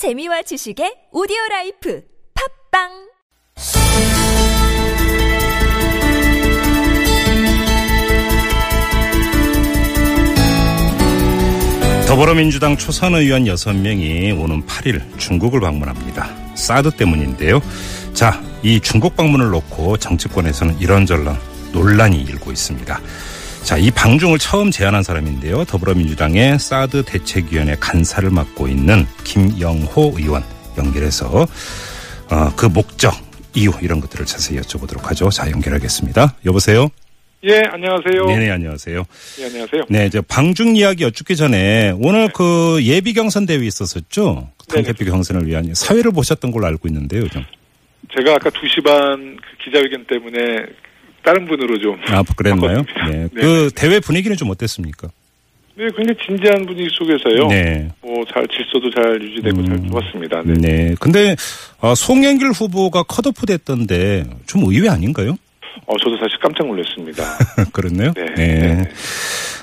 재미와 지식의 오디오 라이프 팟빵 더불어민주당 초선 의원 6명이 오는 8일 중국을 방문합니다. 사드 때문인데요. 자, 이 중국 방문을 놓고 정치권에서는 이런저런 논란이 일고 있습니다. 자, 이 방중을 처음 제안한 사람인데요. 더불어민주당의 사드 대책위원회 간사를 맡고 있는 김영호 의원 연결해서 어, 그 목적, 이유 이런 것들을 자세히 여쭤보도록 하죠. 자, 연결하겠습니다. 여보세요? 예, 안녕하세요. 네네, 안녕하세요. 예, 안녕하세요. 네, 이제 방중 이야기 여쭙기 전에 오늘 그 예비 경선 대회 있었었죠? 당대표 경선을 위한 사회를 보셨던 걸로 알고 있는데요, 좀. 제가 아까 2시 반 그 기자회견 때문에 다른 분으로 좀. 아, 그랬나요? 네. 네. 그 대회 분위기는 좀 어땠습니까? 네, 굉장히 진지한 분위기 속에서요. 네. 뭐, 잘, 질서도 잘 유지되고 잘 좋았습니다. 네. 네. 근데 어, 송영길 후보가 컷오프 됐던데 좀 의외 아닌가요? 어, 저도 사실 깜짝 놀랐습니다. 그렇네요. 네. 네.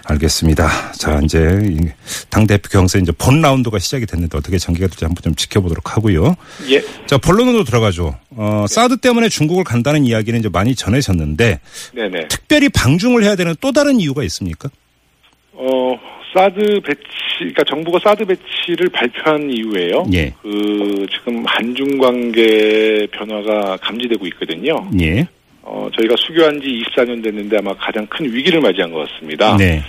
알겠습니다. 자, 이제 이 당대표 경선 이제 본 라운드가 시작이 됐는데 어떻게 전개가 될지 한번 좀 지켜보도록 하고요. 예. 자, 본론으로 들어가죠. 어, 사드 때문에 중국을 간다는 이야기는 이제 많이 전해졌는데 네네. 특별히 방중을 해야 되는 또 다른 이유가 있습니까? 어, 사드 배치, 그러니까 정부가 사드 배치를 발표한 이후에요. 예. 그, 지금 한중 관계 변화가 감지되고 있거든요. 예. 어, 저희가 수교한 지 24년 됐는데 아마 가장 큰 위기를 맞이한 것 같습니다. 네.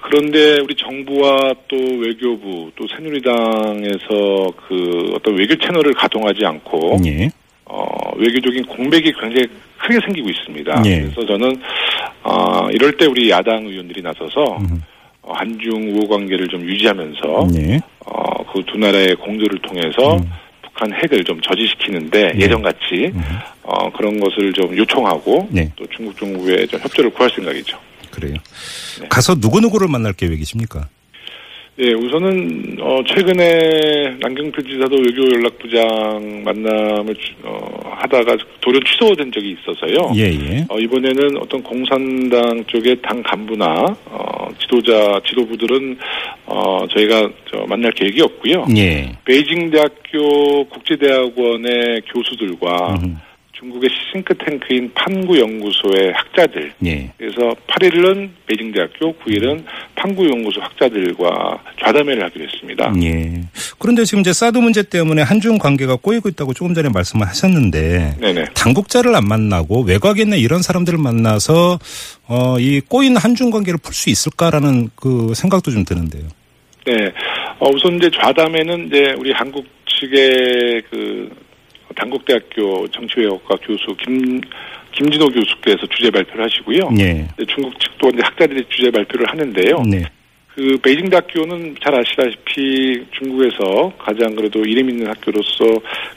그런데 우리 정부와 또 외교부 또 새누리당에서 그 어떤 외교 채널을 가동하지 않고 예. 어, 외교적인 공백이 굉장히 크게 생기고 있습니다. 예. 그래서 저는 어, 이럴 때 우리 야당 의원들이 나서서 어, 한중 우호 관계를 좀 유지하면서 예. 어, 그 두 나라의 공조를 통해서 음. 북한 핵을 좀 저지시키는데 예전같이 어, 그런 것을 좀 요청하고 네. 또 중국 정부에 좀 협조를 구할 생각이죠. 그래요. 네. 가서 누구누구를 만날 계획이십니까? 예, 우선은 어 최근에 남경필 지사도 외교연락부장 만남을 주- 어, 하다가 돌연 취소된 적이 있어서요. 예, 예. 어, 이번에는 어떤 공산당 쪽의 당 간부나 어, 지도자 지도부들은 어, 저희가 저 만날 계획이 없고요. 예. 베이징 대학교 국제대학원의 교수들과 음, 중국의 싱크탱크인 판구 연구소의 학자들 예. 그래서 8일은 베이징대학교, 9일은 판구연구소 학자들과 좌담회를 하기로 했습니다. 예. 그런데 지금 이제 사드 문제 때문에 한중 관계가 꼬이고 있다고 조금 전에 말씀을 하셨는데 네네. 당국자를 안 만나고 외곽에 있는 이런 사람들을 만나서 어, 이 꼬인 한중 관계를 풀 수 있을까라는 그 생각도 좀 드는데요. 네. 어, 우선 이제 좌담회는 이제 우리 한국 측의 그 당국대학교 정치외국과 교수 김 김진호 교수께서 주제 발표를 하시고요. 예. 이제 중국 측도 이제 학자들이 주제 발표를 하는데요. 네. 그 베이징 대학교는 잘 아시다시피 중국에서 가장 그래도 이름 있는 학교로서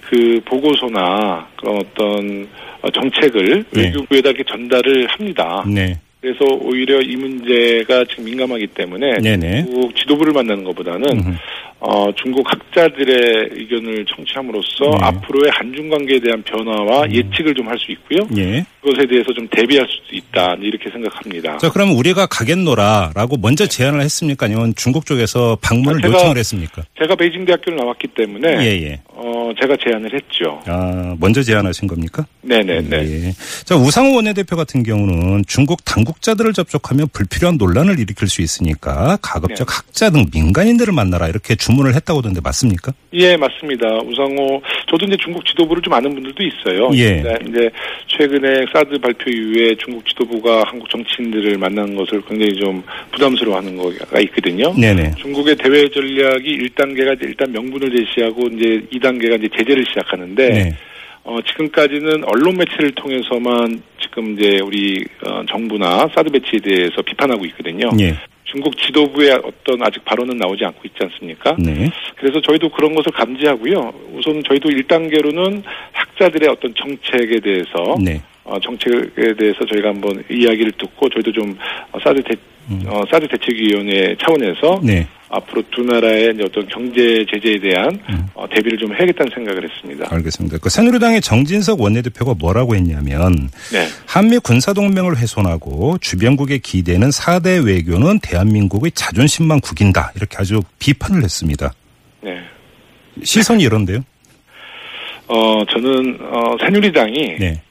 그 보고서나 그런 어떤 어, 정책을 네. 외교부에다 이렇게 전달을 합니다. 네. 그래서 오히려 이 문제가 지금 민감하기 때문에 네네. 중국 지도부를 만나는 것보다는 음흠. 어, 중국 학자들의 의견을 청취함으로써 네. 앞으로의 한중 관계에 대한 변화와 예측을 좀 할 수 있고요. 예. 그것에 대해서 좀 대비할 수도 있다 이렇게 생각합니다. 자, 그러면 우리가 가겠노라라고 먼저 제안을 했습니까? 아니면 중국 쪽에서 방문을 아, 제가- 요청을 했습니까? 제가 베이징 대학교를 나왔기 때문에 예, 예. 어, 제가 제안을 했죠. 아, 먼저 제안하신 겁니까? 네네네. 예. 자, 우상호 원내대표 같은 경우는 중국 당국자들을 접촉하면 불필요한 논란을 일으킬 수 있으니까 가급적 네. 학자 등 민간인들을 만나라 이렇게 주문을 했다고 하던데 맞습니까? 예, 맞습니다. 우상호, 저도 이제 중국 지도부를 좀 아는 분들도 있어요. 예. 근데 이제 최근에 사드 발표 이후에 중국 지도부가 한국 정치인들을 만난 것을 굉장히 좀 부담스러워 하는 거가 있거든요. 네네. 중국의 대외 전략이 1단계가 일단 명분을 제시하고 이제 2단계가 이제 제재를 시작하는데 네. 어, 지금까지는 언론 매체를 통해서만 지금 이제 우리 어, 정부나 사드 배치에 대해서 비판하고 있거든요. 예. 중국 지도부의 어떤 아직 발언은 나오지 않고 있지 않습니까? 네. 그래서 저희도 그런 것을 감지하고요. 우선 저희도 1단계로는 학자들의 어떤 정책에 대해서 네. 어, 정책에 대해서 저희가 한번 이야기를 듣고 저희도 좀 어, 사드 대 어, 사드 대책위원회 차원에서 네. 앞으로 두 나라의 어떤 경제 제재에 대한 음. 어, 대비를 좀 해야겠다는 생각을 했습니다. 알겠습니다. 그 새누리당의 정진석 원내대표가 뭐라고 했냐면 네. 한미 군사동맹을 훼손하고 주변국의 기대는 4대 외교는 대한민국의 자존심만 구긴다. 이렇게 아주 비판을 했습니다. 네. 시선이 이런데요. 어, 저는, 어, 새누리당이 네.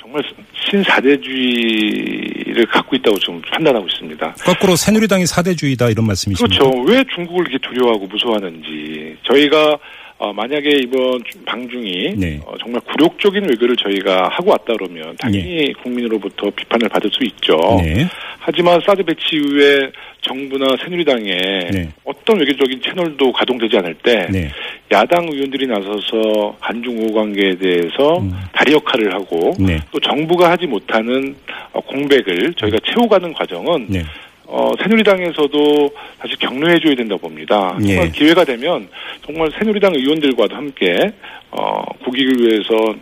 정말 신사대주의 를 갖고 있다고 좀 판단하고 있습니다. 거꾸로 새누리당이 사대주의다 이런 말씀이십니까? 그렇죠. 왜 중국을 이렇게 두려워하고 무서워하는지. 저희가 어, 만약에 이번 방중이 네. 어, 정말 굴욕적인 외교를 저희가 하고 왔다 그러면 당연히 국민으로부터 비판을 받을 수 있죠. 네. 하지만 사드 배치 이후에 정부나 새누리당에 네. 어떤 외교적인 채널도 가동되지 않을 때 네. 야당 의원들이 나서서 한중 우호 관계에 대해서 음. 다리 역할을 하고 네. 또 정부가 하지 못하는 어, 공백을 저희가 채워가는 과정은 네. 어, 새누리당에서도 다시 격려해줘야 된다고 봅니다. 예. 정말 기회가 되면 정말 새누리당 의원들과도 함께 어, 국익을 위해서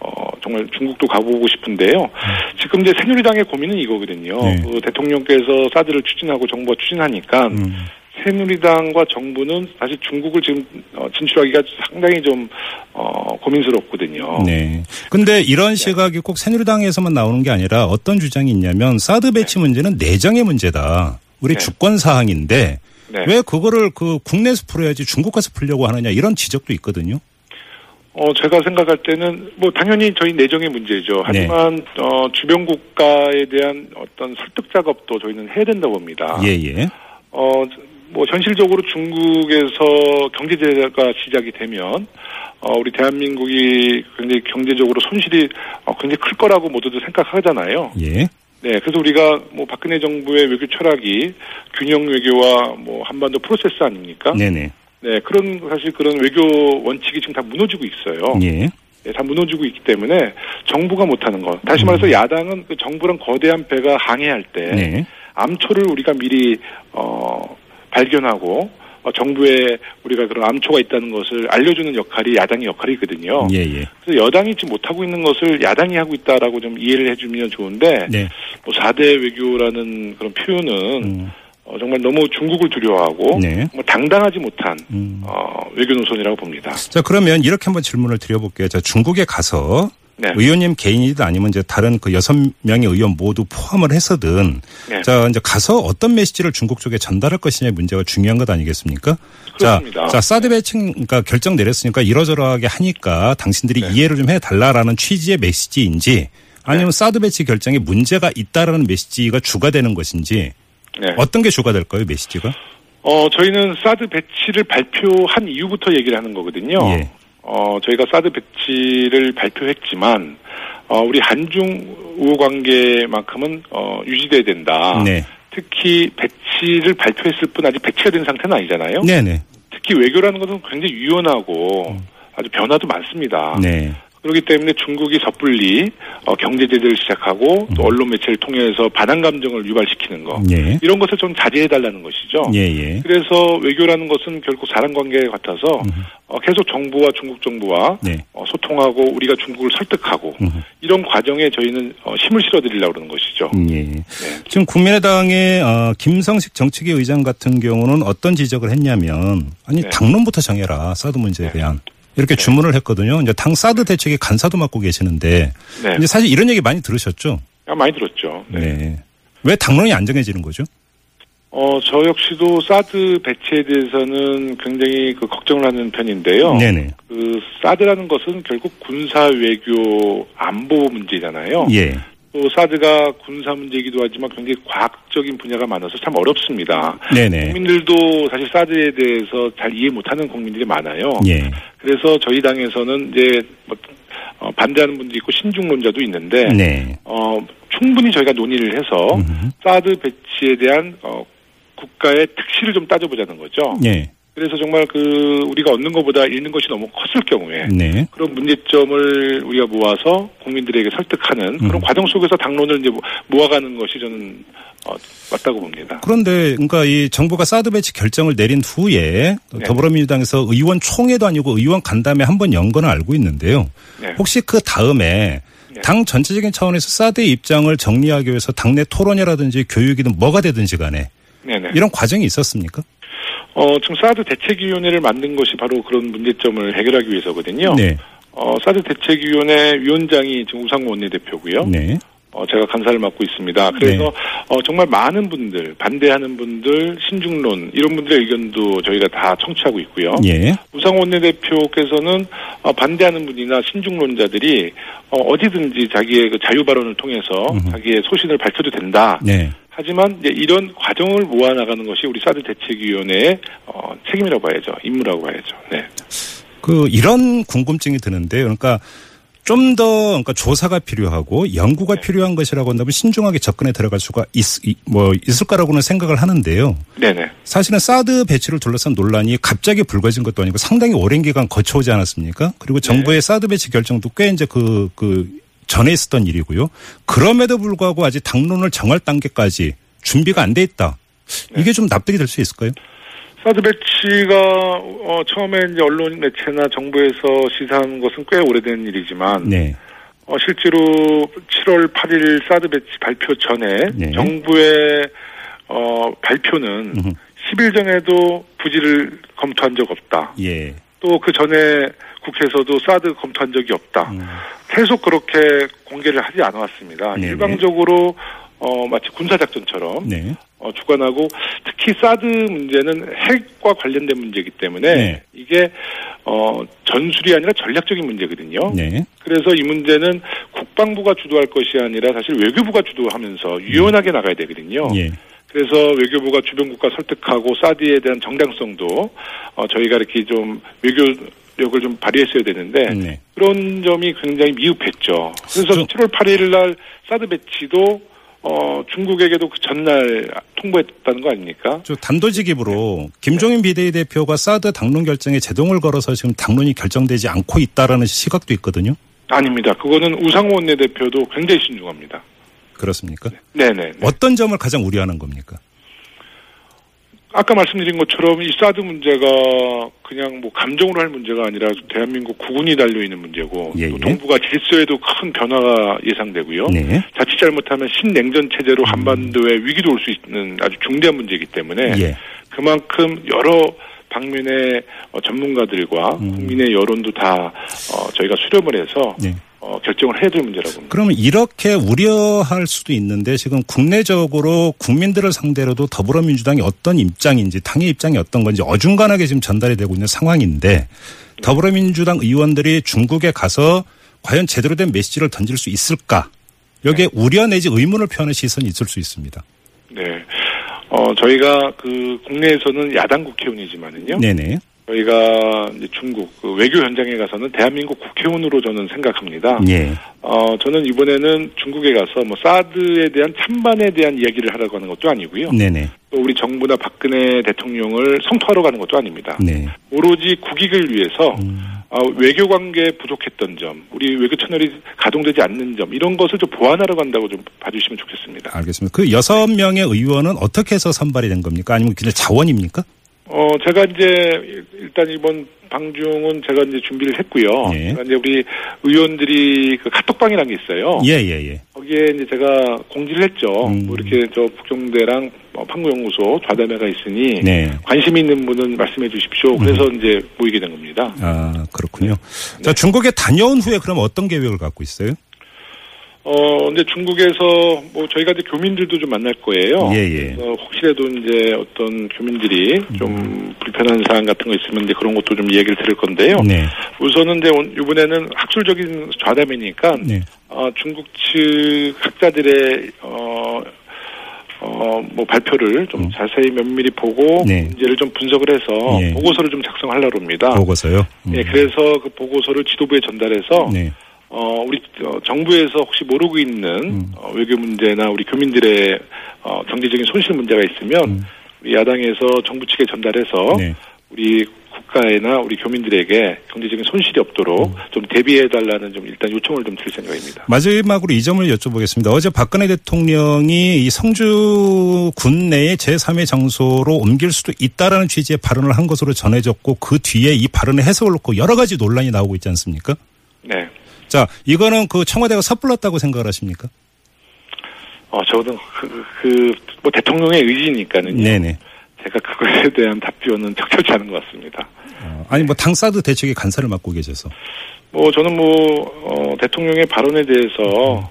어, 정말 중국도 가보고 싶은데요. 지금 이제 새누리당의 고민은 이거거든요. 네. 그 대통령께서 사드를 추진하고 정부가 추진하니까 음. 새누리당과 정부는 사실 중국을 지금 어, 진출하기가 상당히 좀 어, 고민스럽거든요. 네. 근데 이런 시각이 꼭 새누리당에서만 나오는 게 아니라 어떤 주장이 있냐면 사드 배치 문제는 내정의 문제다. 우리 네. 주권 사항인데 네. 왜 그거를 그 국내에서 풀어야지 중국 가서 풀려고 하느냐 이런 지적도 있거든요. 어, 제가 생각할 때는 뭐 당연히 저희 내정의 문제죠. 네. 하지만 어, 주변 국가에 대한 어떤 설득 작업도 저희는 해야 된다고 봅니다. 예, 예. 어, 뭐 현실적으로 중국에서 경제 제재가 시작이 되면 어, 우리 대한민국이 굉장히 경제적으로 손실이 어, 굉장히 클 거라고 모두들 생각하잖아요. 예. 네, 그래서 우리가 뭐 박근혜 정부의 외교 철학이 균형 외교와 뭐 한반도 프로세스 아닙니까? 네네. 네, 그런 사실 그런 외교 원칙이 지금 다 무너지고 있어요. 예. 네, 다 무너지고 있기 때문에 정부가 못하는 것. 다시 말해서 야당은 그 정부랑 거대한 배가 항해할 때 음. 네. 암초를 우리가 미리 어, 발견하고 어, 정부에 우리가 그런 암초가 있다는 것을 알려주는 역할이 야당의 역할이거든요. 예, 예. 그래서 여당이 지금 못하고 있는 것을 야당이 하고 있다라고 좀 이해를 해주면 좋은데 네. 뭐 4대 외교라는 그런 표현은 음. 어, 정말 너무 중국을 두려워하고 네. 뭐 당당하지 못한 음. 어, 외교 노선이라고 봅니다. 자, 그러면 이렇게 한번 질문을 드려볼게요. 자, 중국에 가서 네. 의원님 개인이든 아니면 이제 다른 그 여섯 명의 의원 모두 포함을 해서든 네. 자, 이제 가서 어떤 메시지를 중국 쪽에 전달할 것이냐의 문제가 중요한 것 아니겠습니까? 그렇습니다. 자, 자, 사드 배칭, 그러니까 결정 내렸으니까 이러저러하게 하니까 당신들이 네. 이해를 좀 해달라라는 취지의 메시지인지 아니면 사드 배치 결정에 문제가 있다라는 메시지가 주가 되는 것인지 네. 어떤 게 주가 될까요, 메시지가? 어, 저희는 사드 배치를 발표한 이후부터 얘기를 하는 거거든요. 예. 어, 저희가 사드 배치를 발표했지만, 어, 우리 한중 우호 관계만큼은, 어, 유지돼야 된다. 네. 특히 배치를 발표했을 뿐 아직 배치가 된 상태는 아니잖아요. 네네. 특히 외교라는 것은 굉장히 유연하고 아주 변화도 많습니다. 음. 네. 그렇기 때문에 중국이 섣불리 어, 경제 제재를 시작하고 또 언론 매체를 통해서 반항 감정을 유발시키는 거 음. 예. 이런 것을 좀 자제해 달라는 것이죠. 예, 예. 그래서 외교라는 것은 결국 사람 관계 같아서 어, 계속 정부와 중국 정부와 네. 어, 소통하고 우리가 중국을 설득하고 음흠. 이런 과정에 저희는 어, 힘을 실어드리려고 그러는 것이죠. 음, 예. 네. 지금 국민의당의 어, 김성식 정책위 의장 같은 경우는 어떤 지적을 했냐면 아니 네. 당론부터 정해라 사드 문제에 네. 대한 이렇게 주문을 했거든요. 이제 당 사드 대책의 간사도 맡고 계시는데 네. 이제 사실 이런 얘기 많이 들으셨죠? 아, 많이 들었죠. 네. 네. 왜 당론이 안 정해지는 거죠? 어, 저 역시도 사드 배치에 대해서는 굉장히 그 걱정을 하는 편인데요. 네네. 그 사드라는 것은 결국 군사 외교 안보 문제잖아요. 예. 또 사드가 군사 문제이기도 하지만 굉장히 과학적인 분야가 많아서 참 어렵습니다. 네네. 국민들도 사실 사드에 대해서 잘 이해 못하는 국민들이 많아요. 예. 그래서 저희 당에서는 이제 뭐, 어, 반대하는 분도 있고 신중론자도 있는데 네. 어, 충분히 저희가 논의를 해서 음흠. 사드 배치에 대한 어, 국가의 특실을 좀 따져보자는 거죠. 예. 그래서 정말 그 우리가 얻는 것보다 잃는 것이 너무 컸을 경우에 네. 그런 문제점을 우리가 모아서 국민들에게 설득하는 그런 음. 과정 속에서 당론을 이제 모- 모아가는 것이 저는 어, 맞다고 봅니다. 그런데 그러니까 이 정부가 사드 배치 결정을 내린 후에 네. 더불어민주당에서 의원 총회도 아니고 의원 간담회 한 번 연 거는 알고 있는데요. 네. 혹시 그 다음에 네. 당 전체적인 차원에서 사드의 입장을 정리하기 위해서 당내 토론회라든지 교육이든 뭐가 되든지 간에 네네. 이런 과정이 있었습니까? 어, 지금 사드 대책위원회를 만든 것이 바로 그런 문제점을 해결하기 위해서거든요. 네. 어, 사드 대책위원회 위원장이 지금 우상호 원내대표고요. 네. 어, 제가 간사를 맡고 있습니다. 그래서 네. 어, 정말 많은 분들, 반대하는 분들, 신중론 이런 분들의 의견도 저희가 다 청취하고 있고요. 예. 우상호 원내대표께서는 어, 반대하는 분이나 신중론자들이 어, 어디든지 자기의 그 자유 발언을 통해서 음흠. 자기의 소신을 밝혀도 된다. 네. 하지만 이제 이런 과정을 모아 나가는 것이 우리 사드 대책위원회의 어, 책임이라고 봐야죠. 임무라고 봐야죠. 네. 그 이런 궁금증이 드는데요. 그러니까 좀 더 그러니까 조사가 필요하고 연구가 네. 필요한 것이라고 한다면 신중하게 접근해 들어갈 수가 있, 이- 뭐 있을 거라고는 생각을 하는데요. 네네. 사실은 사드 배치를 둘러싼 논란이 갑자기 불거진 것도 아니고 상당히 오랜 기간 거쳐오지 않았습니까? 그리고 정부의 사드 배치 결정도 꽤 이제 그, 그 전에 있었던 일이고요. 그럼에도 불구하고 아직 당론을 정할 단계까지 준비가 안 돼 있다. 이게 좀 납득이 될 수 있을까요? 사드 배치가 어, 처음에 이제 언론 매체나 정부에서 시사한 것은 꽤 오래된 일이지만 네. 어, 실제로 7월 8일 사드 배치 발표 전에 네. 정부의 어, 발표는 음흠. 10일 전에도 부지를 검토한 적 없다. 예. 또 그 전에 국회에서도 사드 검토한 적이 없다. 음. 계속 그렇게 공개를 하지 않아왔습니다. 네네. 일방적으로 어, 마치 군사작전처럼 네. 어, 주관하고 특히 사드 문제는 핵과 관련된 문제이기 때문에 네. 이게 어, 전술이 아니라 전략적인 문제거든요. 네. 그래서 이 문제는 국방부가 주도할 것이 아니라 사실 외교부가 주도하면서 유연하게 나가야 되거든요. 예. 그래서 외교부가 주변 국가 설득하고 사드에 대한 정당성도 어, 저희가 이렇게 좀 외교력을 좀 발휘했어야 되는데 네. 그런 점이 굉장히 미흡했죠. 그래서 저- 7월 8일 날 사드 배치도 어, 중국에게도 그 전날 통보했다는 거 아닙니까? 저 단도직입으로 김종인 비대위 대표가 사드 당론 결정에 제동을 걸어서 지금 당론이 결정되지 않고 있다라는 시각도 있거든요. 아닙니다. 그거는 우상호 원내대표도 굉장히 신중합니다. 그렇습니까? 네네. 어떤 점을 가장 우려하는 겁니까? 아까 말씀드린 것처럼 이 사드 문제가 그냥 뭐 감정으로 할 문제가 아니라 대한민국 국운이 달려 있는 문제고 예, 또 예. 동북아 질서에도 큰 변화가 예상되고요. 네. 자칫 잘못하면 신냉전 체제로 한반도에 위기도 올 수 있는 아주 중대한 문제이기 때문에 예. 그만큼 여러 방면의 어, 전문가들과 국민의 여론도 다 어, 저희가 수렴을 해서 네. 어, 결정을 해야 될 문제라고 봅니다. 그러면 이렇게 우려할 수도 있는데 지금 국내적으로 국민들을 상대로도 더불어민주당이 어떤 입장인지 당의 입장이 어떤 건지 어중간하게 지금 전달이 되고 있는 상황인데 더불어민주당 의원들이 중국에 가서 과연 제대로 된 메시지를 던질 수 있을까? 여기에 우려 내지 의문을 표하는 시선이 있을 수 있습니다. 네. 어, 저희가 그 국내에서는 야당 국회의원이지만은요. 네네. 저희가 이제 중국 그 외교 현장에 가서는 대한민국 국회의원으로 저는 생각합니다. 예. 어, 저는 이번에는 중국에 가서 뭐 사드에 대한 찬반에 대한 이야기를 하라고 하는 것도 아니고요. 네네. 또 우리 정부나 박근혜 대통령을 성토하러 가는 것도 아닙니다. 네. 오로지 국익을 위해서 어, 외교 관계에 부족했던 점, 우리 외교 채널이 가동되지 않는 점 이런 것을 좀 보완하러 간다고 좀 봐주시면 좋겠습니다. 알겠습니다. 그 여섯 명의 의원은 어떻게 해서 선발이 된 겁니까? 아니면 그냥 자원입니까? 어, 제가 이제 일단 이번 방중은 제가 이제 준비를 했고요. 예. 그러니까 이제 우리 의원들이 그 카톡방이라는 게 있어요. 예, 예, 예. 거기에 이제 제가 공지를 했죠. 음. 뭐 이렇게 저 북경대랑 어, 판구연구소 좌담회가 있으니 네. 관심 있는 분은 말씀해 주십시오. 그래서 이제 모이게 된 겁니다. 아, 그렇군요. 자, 중국에 다녀온 후에 그럼 어떤 계획을 갖고 있어요? 어, 근데 중국에서 뭐 저희가 이제 교민들도 좀 만날 거예요. 예, 예. 혹시라도 이제 어떤 교민들이 좀 불편한 사항 같은 거 있으면 이제 그런 것도 좀 얘기를 들을 건데요. 네. 우선은 이제 온- 이번에는 학술적인 좌담회니까 네. 어, 중국 측 학자들의 어, 어, 뭐 발표를 좀 자세히 면밀히 보고 네. 문제를 좀 분석을 해서 예. 보고서를 좀 작성하려고 합니다. 보고서요. 음. 예, 그래서 그 보고서를 지도부에 전달해서 네. 어, 우리 어, 정부에서 혹시 모르고 있는 음. 어, 외교 문제나 우리 교민들의 어, 경제적인 손실 문제가 있으면 우리 야당에서 정부 측에 전달해서 음. 네. 우리 국가에나 우리 교민들에게 경제적인 손실이 없도록 음. 좀 대비해 달라는 좀 일단 요청을 좀 드릴 생각입니다. 마지막으로 이 점을 여쭤보겠습니다. 어제 박근혜 대통령이 이 성주 군 내의 제3의 장소로 옮길 수도 있다라는 취지의 발언을 한 것으로 전해졌고 그 뒤에 이 발언의 해석을 놓고 여러 가지 논란이 나오고 있지 않습니까? 네. 자, 이거는 그 청와대가 섣불렀다고 생각을 하십니까? 어, 저는 그, 그, 뭐 대통령의 의지니까는요. 네네. 제가 그것에 대한 답변은 적절치 않은 것 같습니다. 어, 아니 뭐 당사드 대책의 간사를 맡고 계셔서. 뭐 저는 뭐 어, 대통령의 발언에 대해서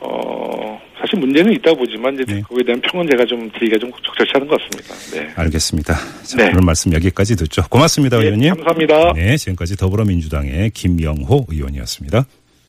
어, 사실 문제는 있다 보지만 이제 네. 그거에 대한 평은 제가 좀 드리기가 좀 적절치 않은 것 같습니다. 네. 알겠습니다. 자, 네. 오늘 말씀 여기까지 듣죠. 고맙습니다, 예, 의원님. 감사합니다. 네, 지금까지 더불어민주당의 김영호 의원이었습니다.